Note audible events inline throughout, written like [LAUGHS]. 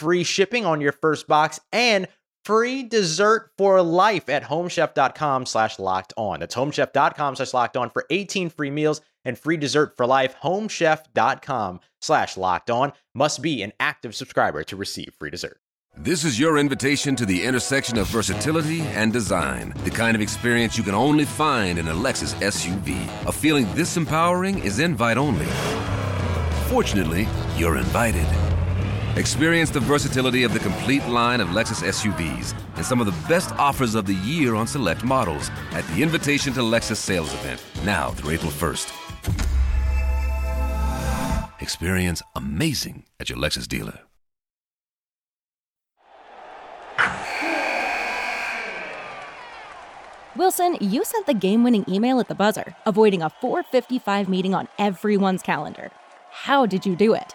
free shipping on your first box and free dessert for life at homechef.com slash locked on. That's homechef.com slash locked on for 18 free meals and free dessert for life. Homechef.com slash locked on must be an active subscriber to receive free dessert. This is your invitation to the intersection of versatility and design. The kind of experience you can only find in a Lexus SUV. A feeling this empowering is invite only. Fortunately, you're invited. Experience the versatility of the complete line of Lexus SUVs and some of the best offers of the year on select models at the Invitation to Lexus sales event, now through April 1st. Experience amazing at your Lexus dealer. Wilson, you sent the game winning email at the buzzer, avoiding a 455 meeting on everyone's calendar. How did you do it?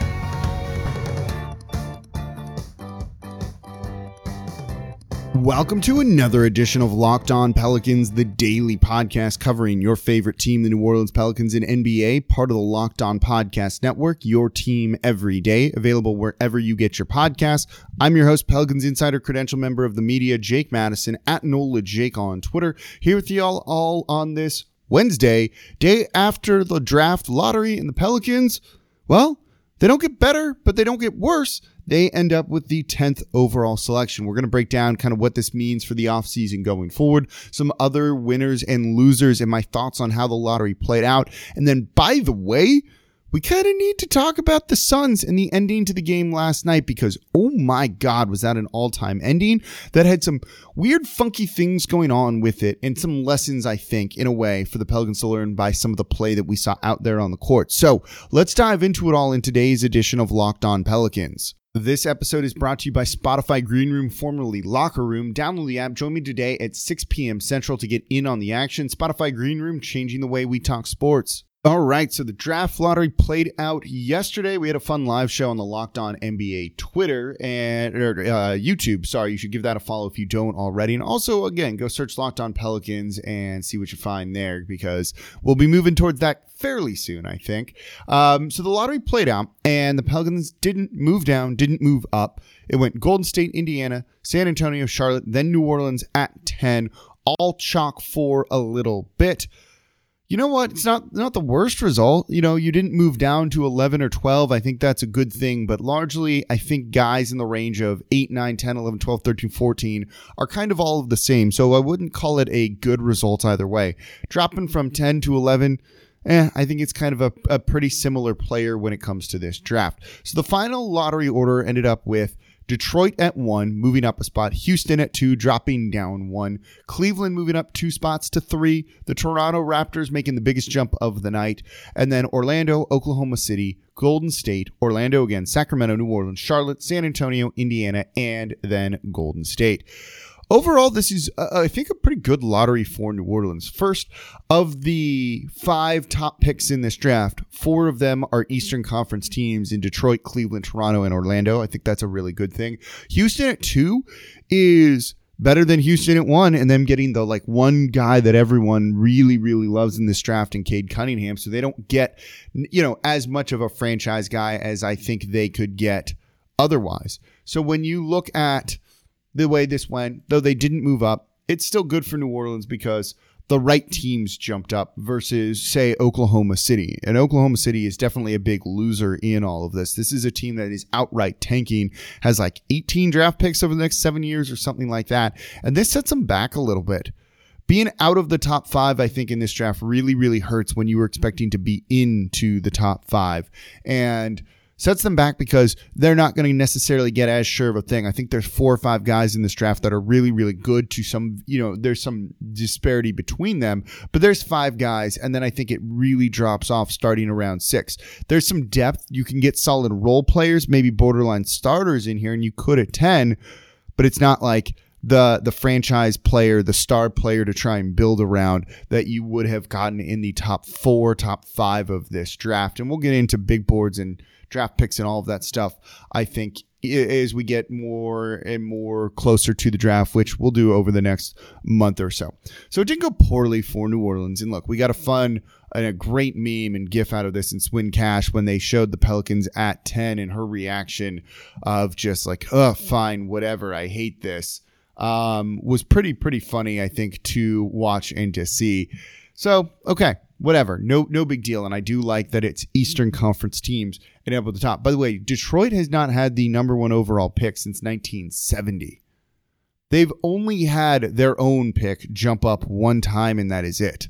Welcome to another edition of Locked On Pelicans, the daily podcast covering your favorite team, the New Orleans Pelicans in NBA, part of the Locked On Podcast Network, your team every day, available wherever you get your podcasts. I'm your host, Pelicans Insider Credential member of the media, Jake Madison, at NOLA Jake on Twitter, here with y'all all on this Wednesday, day after the draft lottery and the Pelicans. Well, they don't get better, but they don't get worse they end up with the 10th overall selection. We're going to break down kind of what this means for the offseason going forward, some other winners and losers, and my thoughts on how the lottery played out. And then, by the way, we kind of need to talk about the Suns and the ending to the game last night because, oh my God, was that an all time ending that had some weird, funky things going on with it and some lessons, I think, in a way, for the Pelicans to learn by some of the play that we saw out there on the court. So let's dive into it all in today's edition of Locked On Pelicans. This episode is brought to you by Spotify Green Room, formerly Locker Room. Download the app. Join me today at 6 p.m. Central to get in on the action. Spotify Green Room, changing the way we talk sports. All right, so the draft lottery played out yesterday. We had a fun live show on the Locked On NBA Twitter and or, uh, YouTube. Sorry, you should give that a follow if you don't already. And also, again, go search Locked On Pelicans and see what you find there because we'll be moving towards that fairly soon, I think. Um, so the lottery played out, and the Pelicans didn't move down, didn't move up. It went Golden State, Indiana, San Antonio, Charlotte, then New Orleans at ten, all chalk for a little bit you know what? It's not not the worst result. You know, you didn't move down to 11 or 12. I think that's a good thing, but largely I think guys in the range of 8, 9, 10, 11, 12, 13, 14 are kind of all of the same. So I wouldn't call it a good result either way. Dropping from 10 to 11 Eh, I think it's kind of a, a pretty similar player when it comes to this draft. So the final lottery order ended up with Detroit at one, moving up a spot. Houston at two, dropping down one. Cleveland moving up two spots to three. The Toronto Raptors making the biggest jump of the night. And then Orlando, Oklahoma City, Golden State, Orlando again, Sacramento, New Orleans, Charlotte, San Antonio, Indiana, and then Golden State. Overall, this is, uh, I think, a pretty good lottery for New Orleans. First, of the five top picks in this draft, four of them are Eastern Conference teams in Detroit, Cleveland, Toronto, and Orlando. I think that's a really good thing. Houston at two is better than Houston at one, and them getting the like one guy that everyone really, really loves in this draft in Cade Cunningham. So they don't get, you know, as much of a franchise guy as I think they could get otherwise. So when you look at the way this went, though they didn't move up, it's still good for New Orleans because the right teams jumped up versus, say, Oklahoma City. And Oklahoma City is definitely a big loser in all of this. This is a team that is outright tanking, has like 18 draft picks over the next seven years or something like that. And this sets them back a little bit. Being out of the top five, I think, in this draft really, really hurts when you were expecting to be into the top five. And sets them back because they're not going to necessarily get as sure of a thing. I think there's four or five guys in this draft that are really, really good to some, you know, there's some disparity between them, but there's five guys. And then I think it really drops off starting around six. There's some depth. You can get solid role players, maybe borderline starters in here, and you could at 10, but it's not like, the the franchise player, the star player to try and build around that you would have gotten in the top four, top five of this draft. And we'll get into big boards and draft picks and all of that stuff, I think as we get more and more closer to the draft, which we'll do over the next month or so. So it didn't go poorly for New Orleans. And look, we got a fun and a great meme and gif out of this in Swin Cash when they showed the Pelicans at 10 and her reaction of just like, oh, fine, whatever, I hate this. Um, was pretty, pretty funny, I think, to watch and to see. So, okay, whatever. No, no big deal. And I do like that it's Eastern Conference teams and up at the top. By the way, Detroit has not had the number one overall pick since 1970. They've only had their own pick jump up one time, and that is it.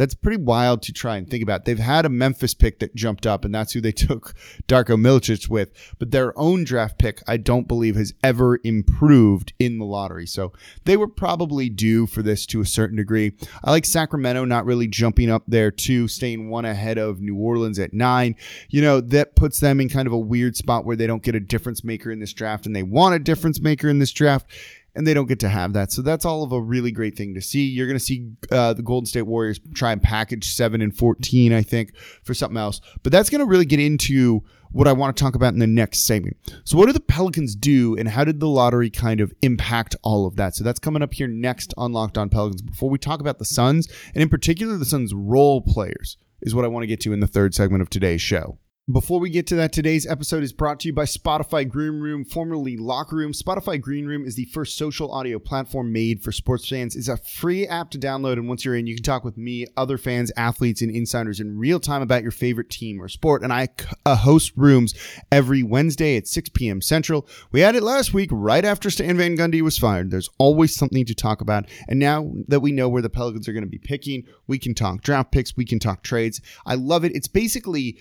That's pretty wild to try and think about. They've had a Memphis pick that jumped up, and that's who they [LAUGHS] took Darko Milicic with. But their own draft pick, I don't believe, has ever improved in the lottery. So they were probably due for this to a certain degree. I like Sacramento not really jumping up there, too, staying one ahead of New Orleans at nine. You know, that puts them in kind of a weird spot where they don't get a difference maker in this draft, and they want a difference maker in this draft and they don't get to have that. So that's all of a really great thing to see. You're going to see uh, the Golden State Warriors try and package seven and 14, I think, for something else. But that's going to really get into what I want to talk about in the next segment. So, what do the Pelicans do, and how did the lottery kind of impact all of that? So, that's coming up here next on Locked On Pelicans. Before we talk about the Suns, and in particular the Suns' role players, is what I want to get to in the third segment of today's show. Before we get to that, today's episode is brought to you by Spotify Green Room, formerly Locker Room. Spotify Green Room is the first social audio platform made for sports fans. It's a free app to download, and once you're in, you can talk with me, other fans, athletes, and insiders in real time about your favorite team or sport. And I uh, host rooms every Wednesday at 6 p.m. Central. We had it last week right after Stan Van Gundy was fired. There's always something to talk about. And now that we know where the Pelicans are going to be picking, we can talk draft picks, we can talk trades. I love it. It's basically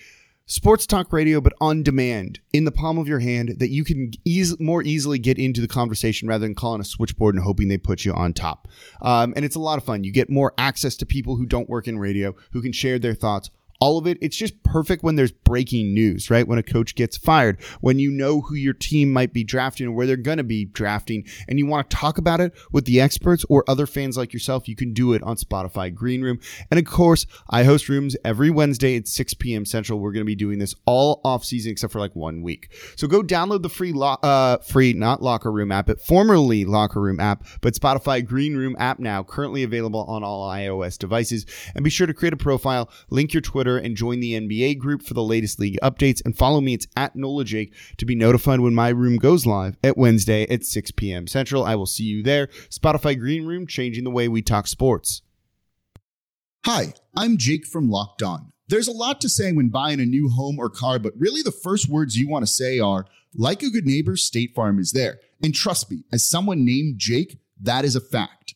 sports talk radio, but on demand in the palm of your hand that you can eas- more easily get into the conversation rather than calling a switchboard and hoping they put you on top. Um, and it's a lot of fun. You get more access to people who don't work in radio who can share their thoughts all of it. It's just perfect when there's breaking news, right? When a coach gets fired, when you know who your team might be drafting or where they're going to be drafting, and you want to talk about it with the experts or other fans like yourself, you can do it on Spotify Green Room. And of course, I host rooms every Wednesday at 6 p.m. Central. We're going to be doing this all off season except for like one week. So go download the free, lo- uh, free, not Locker Room app, but formerly Locker Room app, but Spotify Green Room app now, currently available on all iOS devices. And be sure to create a profile, link your Twitter, Twitter and join the NBA group for the latest league updates. And follow me, it's at Nola Jake, to be notified when my room goes live at Wednesday at 6 p.m. Central. I will see you there. Spotify Green Room, changing the way we talk sports. Hi, I'm Jake from Locked On. There's a lot to say when buying a new home or car, but really the first words you want to say are, like a good neighbor, State Farm is there. And trust me, as someone named Jake, that is a fact.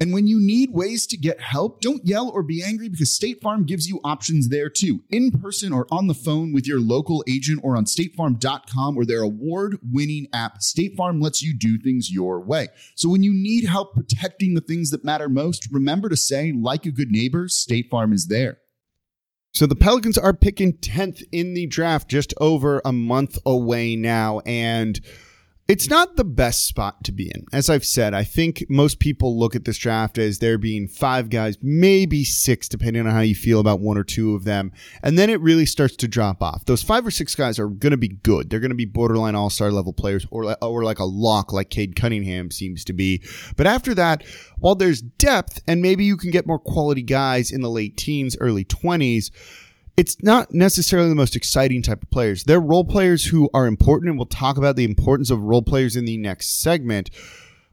And when you need ways to get help, don't yell or be angry because State Farm gives you options there too, in person or on the phone with your local agent or on statefarm.com or their award winning app. State Farm lets you do things your way. So when you need help protecting the things that matter most, remember to say, like a good neighbor, State Farm is there. So the Pelicans are picking 10th in the draft, just over a month away now. And it's not the best spot to be in. As I've said, I think most people look at this draft as there being five guys, maybe six, depending on how you feel about one or two of them. And then it really starts to drop off. Those five or six guys are going to be good. They're going to be borderline all star level players or, or like a lock like Cade Cunningham seems to be. But after that, while there's depth and maybe you can get more quality guys in the late teens, early 20s, it's not necessarily the most exciting type of players. They're role players who are important, and we'll talk about the importance of role players in the next segment.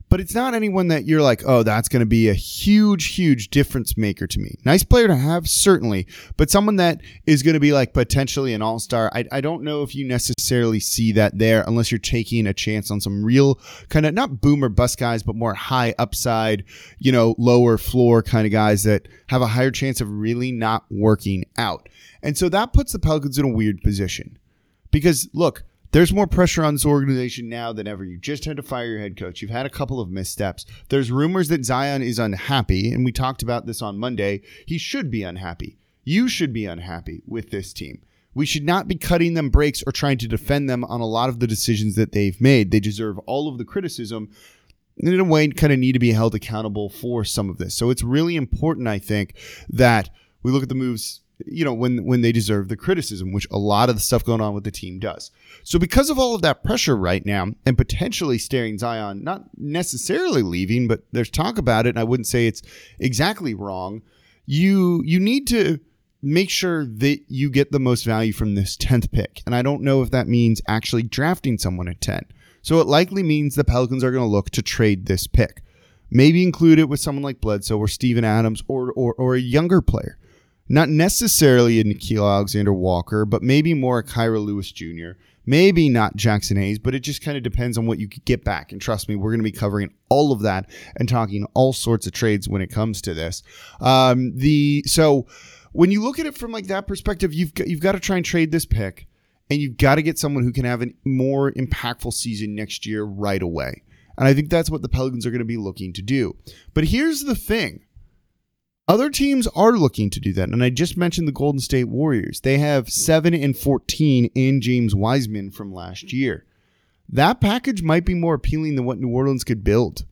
But it's not anyone that you're like, oh, that's going to be a huge, huge difference maker to me. Nice player to have, certainly, but someone that is going to be like potentially an all star. I, I don't know if you necessarily see that there unless you're taking a chance on some real kind of not boomer bust guys, but more high upside, you know, lower floor kind of guys that have a higher chance of really not working out. And so that puts the Pelicans in a weird position. Because look, there's more pressure on this organization now than ever. You just had to fire your head coach. You've had a couple of missteps. There's rumors that Zion is unhappy, and we talked about this on Monday. He should be unhappy. You should be unhappy with this team. We should not be cutting them breaks or trying to defend them on a lot of the decisions that they've made. They deserve all of the criticism and in a way kind of need to be held accountable for some of this. So it's really important, I think, that we look at the moves you know when when they deserve the criticism which a lot of the stuff going on with the team does. So because of all of that pressure right now and potentially staring zion not necessarily leaving but there's talk about it and i wouldn't say it's exactly wrong you you need to make sure that you get the most value from this 10th pick. And i don't know if that means actually drafting someone at 10 so it likely means the pelicans are going to look to trade this pick. Maybe include it with someone like bledsoe or steven adams or or, or a younger player not necessarily a Nickeil Alexander Walker, but maybe more a Kira Lewis Jr. Maybe not Jaxson Hayes, but it just kind of depends on what you could get back. And trust me, we're going to be covering all of that and talking all sorts of trades when it comes to this. Um, the so when you look at it from like that perspective, you've got, you've got to try and trade this pick, and you've got to get someone who can have a more impactful season next year right away. And I think that's what the Pelicans are going to be looking to do. But here's the thing other teams are looking to do that. And I just mentioned the Golden State Warriors. They have 7 and 14 in James Wiseman from last year. That package might be more appealing than what New Orleans could build.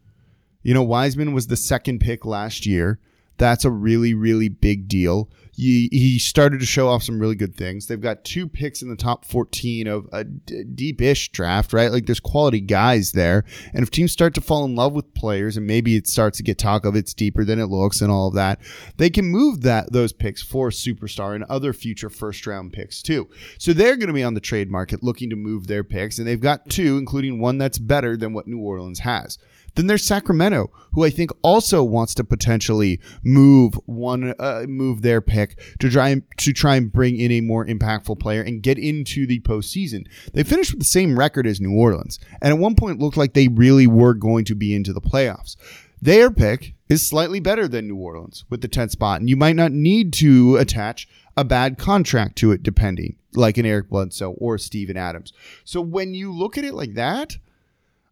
You know, Wiseman was the second pick last year. That's a really, really big deal he, he started to show off some really good things. They've got two picks in the top 14 of a d- deep-ish draft, right? Like there's quality guys there. And if teams start to fall in love with players and maybe it starts to get talk of it's deeper than it looks and all of that, they can move that those picks for superstar and other future first round picks too. So they're going to be on the trade market looking to move their picks and they've got two, including one that's better than what New Orleans has. Then there's Sacramento, who I think also wants to potentially move one, uh, move their pick to try and, to try and bring in a more impactful player and get into the postseason. They finished with the same record as New Orleans, and at one point looked like they really were going to be into the playoffs. Their pick is slightly better than New Orleans with the 10th spot, and you might not need to attach a bad contract to it, depending, like an Eric Bledsoe or Steven Adams. So when you look at it like that,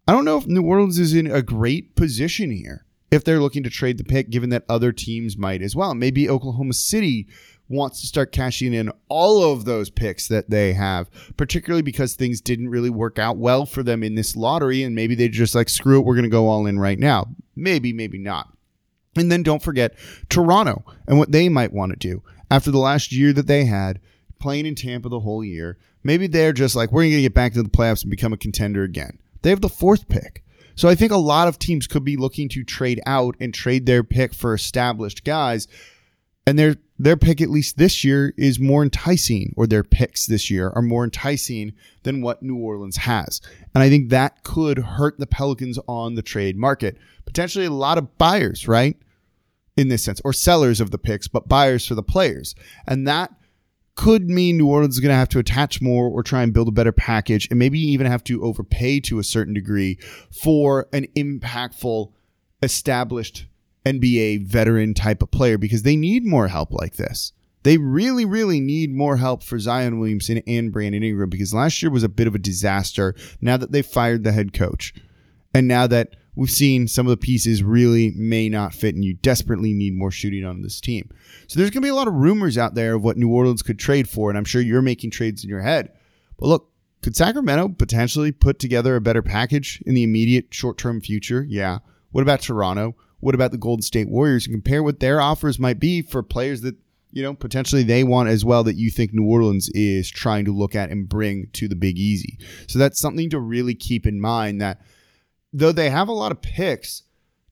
I don't know if New Orleans is in a great position here if they're looking to trade the pick, given that other teams might as well. Maybe Oklahoma City wants to start cashing in all of those picks that they have, particularly because things didn't really work out well for them in this lottery. And maybe they just like, screw it, we're going to go all in right now. Maybe, maybe not. And then don't forget Toronto and what they might want to do after the last year that they had playing in Tampa the whole year. Maybe they're just like, we're going to get back to the playoffs and become a contender again. They have the fourth pick. So I think a lot of teams could be looking to trade out and trade their pick for established guys. And their their pick at least this year is more enticing or their picks this year are more enticing than what New Orleans has. And I think that could hurt the Pelicans on the trade market. Potentially a lot of buyers, right? In this sense, or sellers of the picks, but buyers for the players. And that could mean New Orleans is going to have to attach more or try and build a better package and maybe even have to overpay to a certain degree for an impactful, established NBA veteran type of player because they need more help like this. They really, really need more help for Zion Williamson and Brandon Ingram because last year was a bit of a disaster now that they fired the head coach. And now that we've seen some of the pieces really may not fit and you desperately need more shooting on this team. So there's going to be a lot of rumors out there of what New Orleans could trade for. And I'm sure you're making trades in your head. But look, could Sacramento potentially put together a better package in the immediate short term future? Yeah. What about Toronto? What about the Golden State Warriors? And compare what their offers might be for players that, you know, potentially they want as well that you think New Orleans is trying to look at and bring to the Big Easy. So that's something to really keep in mind that though they have a lot of picks,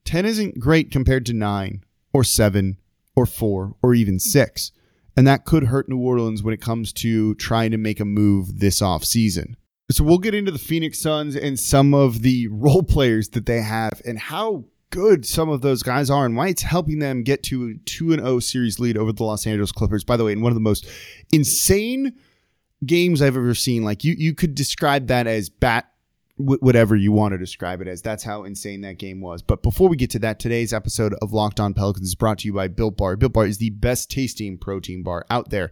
10 isn't great compared to 9 or 7 or 4 or even mm-hmm. 6. And that could hurt New Orleans when it comes to trying to make a move this offseason. So we'll get into the Phoenix Suns and some of the [LAUGHS] role players that they have and how good some of those guys are and why it's helping them get to a 2 and 0 series lead over the Los Angeles Clippers. By the way, in one of the most insane games I've ever seen. Like you you could describe that as bat whatever you want to describe it as. That's how insane that game was. But before we get to that, today's episode of Locked On Pelicans is brought to you by Built Bar. Built Bar is the best tasting protein bar out there.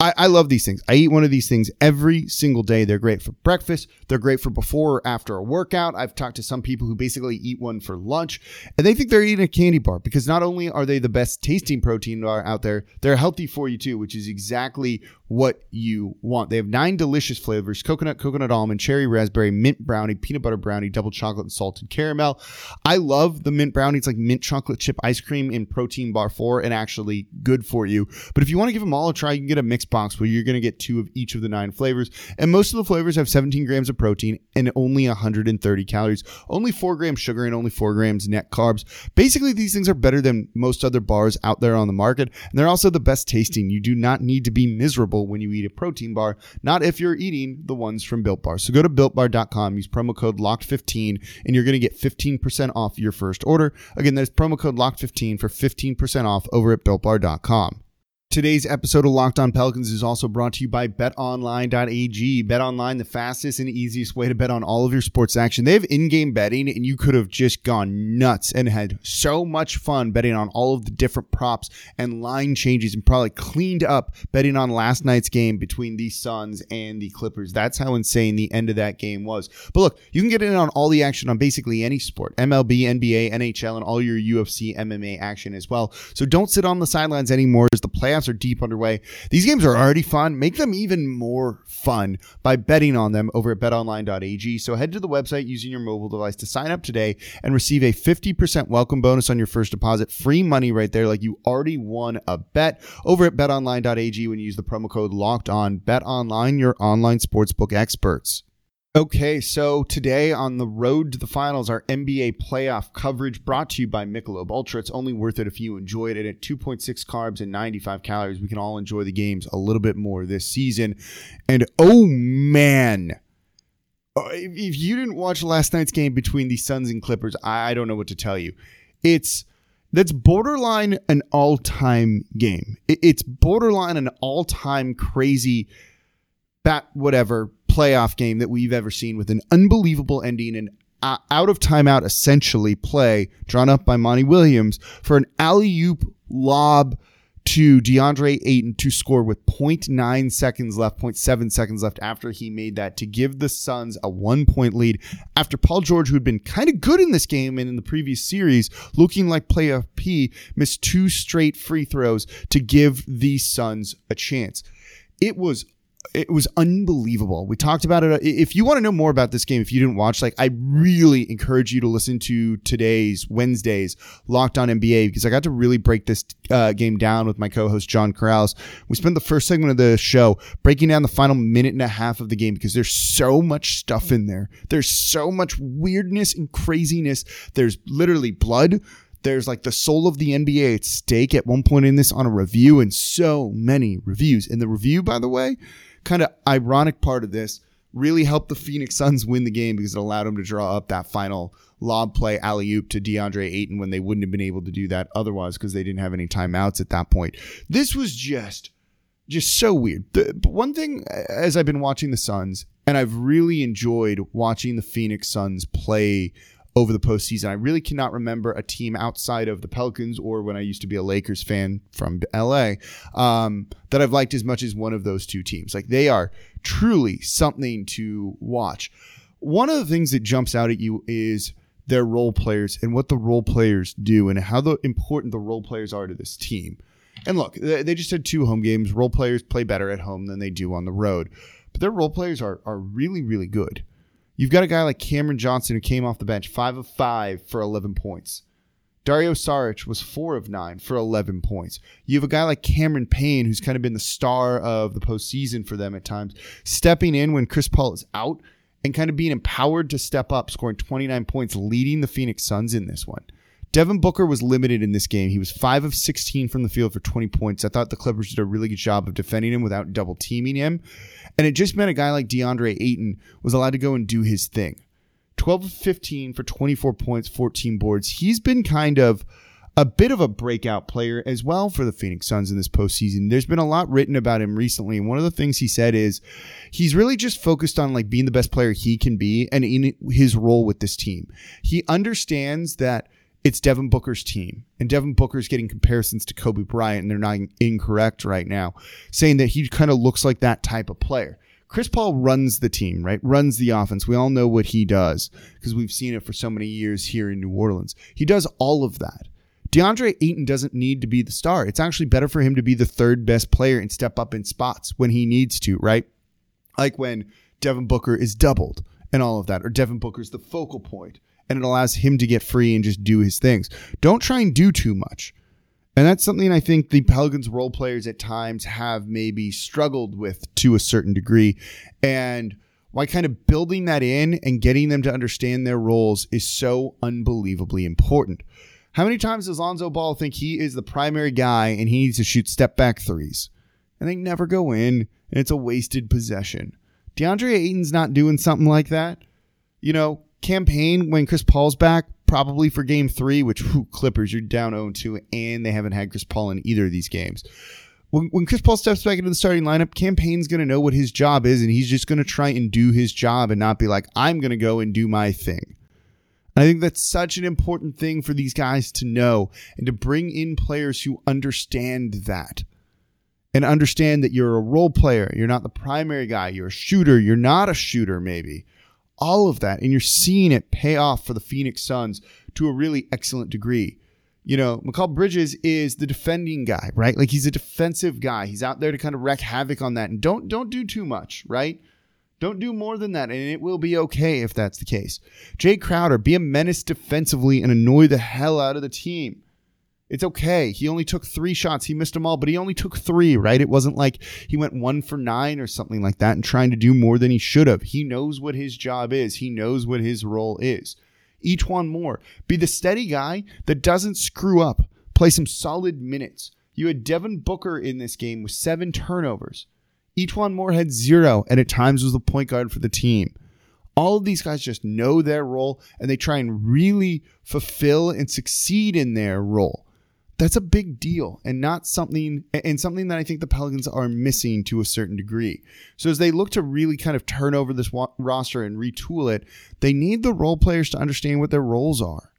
I, I love these things. I eat one of these things every single day. They're great for breakfast. They're great for before or after a workout. I've talked to some people who basically eat one for lunch and they think they're eating a candy bar because not only are they the best tasting protein bar out there, they're healthy for you too, which is exactly what you want. They have nine delicious flavors coconut, coconut almond, cherry raspberry, mint brownie, peanut butter brownie, double chocolate, and salted caramel. I love the mint brownie. It's like mint chocolate chip ice cream in protein bar four and actually good for you. But if you want to give them all a try, you can get a mix box where you're going to get two of each of the nine flavors. And most of the flavors have 17 grams of protein and only 130 calories, only four grams sugar, and only four grams net carbs. Basically, these things are better than most other bars out there on the market. And they're also the best tasting. You do not need to be miserable when you eat a protein bar, not if you're eating the ones from Built Bar. So go to builtbar.com, use promo code LOCKED15, and you're going to get 15% off your first order. Again, there's promo code LOCKED15 for 15% off over at builtbar.com. Today's episode of Locked On Pelicans is also brought to you by betonline.ag. BetOnline, the fastest and easiest way to bet on all of your sports action. They have in game betting, and you could have just gone nuts and had so much fun betting on all of the different props and line changes and probably cleaned up betting on last night's game between the Suns and the Clippers. That's how insane the end of that game was. But look, you can get in on all the action on basically any sport MLB, NBA, NHL, and all your UFC, MMA action as well. So don't sit on the sidelines anymore as the playoffs playoffs are deep underway. These games are already fun. Make them even more fun by betting on them over at betonline.ag. So head to the website using your mobile device to sign up today and receive a 50% welcome bonus on your first deposit. Free money right there, like you already won a bet over at betonline.ag when you use the promo code locked on. Bet online, your online sportsbook experts. Okay, so today on the road to the finals, our NBA playoff coverage brought to you by Michelob Ultra. It's only worth it if you enjoy it. And at 2.6 carbs and 95 calories, we can all enjoy the games a little bit more this season. And oh man, uh, if you didn't watch last night's game between the Suns and Clippers, I don't know what to tell you. It's that's borderline an all-time game. It's borderline an all-time crazy bat whatever playoff game that we've ever seen with an unbelievable ending and uh, out of timeout essentially play drawn up by Monty Williams for an alley oop lob to DeAndre Ayton to score with 0.9 seconds left, 0.7 seconds left after he made that to give the Suns a one point lead after Paul George, who had been kind of good in this game and in the previous series, looking like playoff P, missed two straight free throws to give the Suns a chance. It was it was unbelievable. We talked about it. If you want to know more about this game, if you didn't watch, like I really encourage you to listen to today's Wednesday's Locked On NBA because I got to really break this uh, game down with my co-host John Corrales. We spent the first segment of the show breaking down the final minute and a half of the game because there's so much stuff in there. There's so much weirdness and craziness. There's literally blood. There's like the soul of the NBA at stake at one point in this on a review, and so many reviews. And the review, by the way, kind of ironic part of this really helped the Phoenix Suns win the game because it allowed them to draw up that final lob play alley oop to DeAndre Ayton when they wouldn't have been able to do that otherwise because they didn't have any timeouts at that point. This was just just so weird. The, one thing as I've been watching the Suns, and I've really enjoyed watching the Phoenix Suns play over the postseason. I really cannot remember a team outside of the Pelicans or when I used to be a Lakers fan from LA um, that I've liked as much as one of those two teams. Like they are truly something to watch. One of the things that jumps out at you is their role players and what the role players do and how the important the role players are to this team. And look, they just had two home games. Role players play better at home than they do on the road, but their role players are are really really good. You've got a guy like Cameron Johnson who came off the bench, five of five for 11 points. Dario Saric was four of nine for 11 points. You have a guy like Cameron Payne, who's kind of been the star of the postseason for them at times, stepping in when Chris Paul is out and kind of being empowered to step up, scoring 29 points, leading the Phoenix Suns in this one. Devin Booker was limited in this game. He was 5 of 16 from the field for 20 points. I thought the Clippers did a really good job of defending him without double teaming him. And it just meant a guy like DeAndre Ayton was allowed to go and do his thing. 12 of 15 for 24 points, 14 boards. He's been kind of a bit of a breakout player as well for the Phoenix Suns in this postseason. There's been a lot written about him recently, and one of the things he said is he's really just focused on like being the best player he can be and in his role with this team. He understands that it's Devin Booker's team. And Devin Booker's getting comparisons to Kobe Bryant, and they're not incorrect right now, saying that he kind of looks like that type of player. Chris Paul runs the team, right? Runs the offense. We all know what he does because we've seen it for so many years here in New Orleans. He does all of that. DeAndre Ayton doesn't need to be the star. It's actually better for him to be the third best player and step up in spots when he needs to, right? Like when Devin Booker is doubled and all of that, or Devin Booker's the focal point and it allows him to get free and just do his things. Don't try and do too much. And that's something I think the Pelicans role players at times have maybe struggled with to a certain degree. And why kind of building that in and getting them to understand their roles is so unbelievably important. How many times does Lonzo Ball think he is the primary guy and he needs to shoot step back threes? And they never go in, and it's a wasted possession. DeAndre Ayton's not doing something like that. You know, Cam Payne when Chris Paul's back, probably for game three, which whew, Clippers, you're down 0 2, and they haven't had Chris Paul in either of these games. When, when Chris Paul steps back into the starting lineup, Cam Payne's going to know what his job is, and he's just going to try and do his job and not be like, I'm going to go and do my thing. And I think that's such an important thing for these guys to know and to bring in players who understand that and understand that you're a role player. You're not the primary guy. You're a shooter. You're not a shooter, maybe all of that. And you're seeing it pay off for the Phoenix Suns to a really excellent degree. You know, Mikal Bridges is the defending guy, right? Like he's a defensive guy. He's out there to kind of wreak havoc on that. And don't don't do too much, right? Don't do more than that, and it will be okay if that's the case. Jae Crowder, be a menace defensively and annoy the hell out of the team. It's okay. He only took three shots. He missed them all, but he only took three, right? It wasn't like he went one for nine or something like that and trying to do more than he should have. He knows what his job is, he knows what his role is. E'Twaun Moore. Be the steady guy that doesn't screw up. Play some solid minutes. You had Devin Booker in this game with seven turnovers. E'Twaun Moore had zero and at times was the point guard for the team. All of these guys just know their role and they try and really fulfill and succeed in their role that's a big deal and not something and something that I think the Pelicans are missing to a certain degree. So as they look to really kind of turn over this roster and retool it, they need the role players to understand what their roles are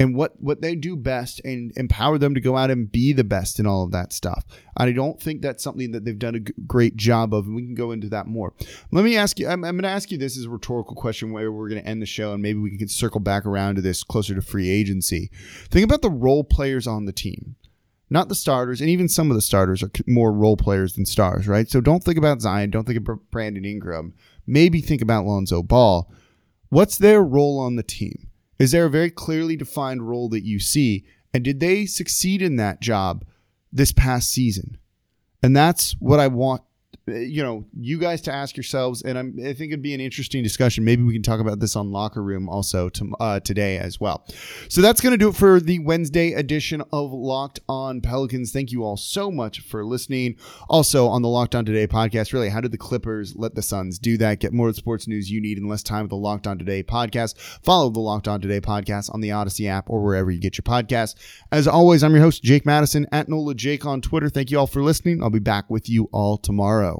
and what what they do best and empower them to go out and be the best in all of that stuff. I don't think that's something that they've done a great job of, and we can go into that more. Let me ask you. I'm, I'm going to ask you this as a rhetorical question, where we're going to end the show, and maybe we can circle back around to this closer to free agency. Think about the role players on the team. Not the starters, and even some of the starters are more role players than stars, right? So don't think about Zion. Don't think about Brandon Ingram. Maybe think about Lonzo Ball. What's their role on the team? Is there a very clearly defined role that you see? And did they succeed in that job this past season? And that's what I want you know, you guys to ask yourselves, and I'm, I think it'd be an interesting discussion. Maybe we can talk about this on Locker Room also to, uh, today as well. So that's going to do it for the Wednesday edition of Locked On Pelicans. Thank you all so much for listening. Also on the Locked On Today podcast, really, how did the Clippers let the Suns do that? Get more of the sports news you need in less time with the Locked On Today podcast. Follow the Locked On Today podcast on the Odyssey app or wherever you get your podcasts. As always, I'm your host, Jake Madison at NOLA Jake on Twitter. Thank you all for listening. I'll be back with you all tomorrow.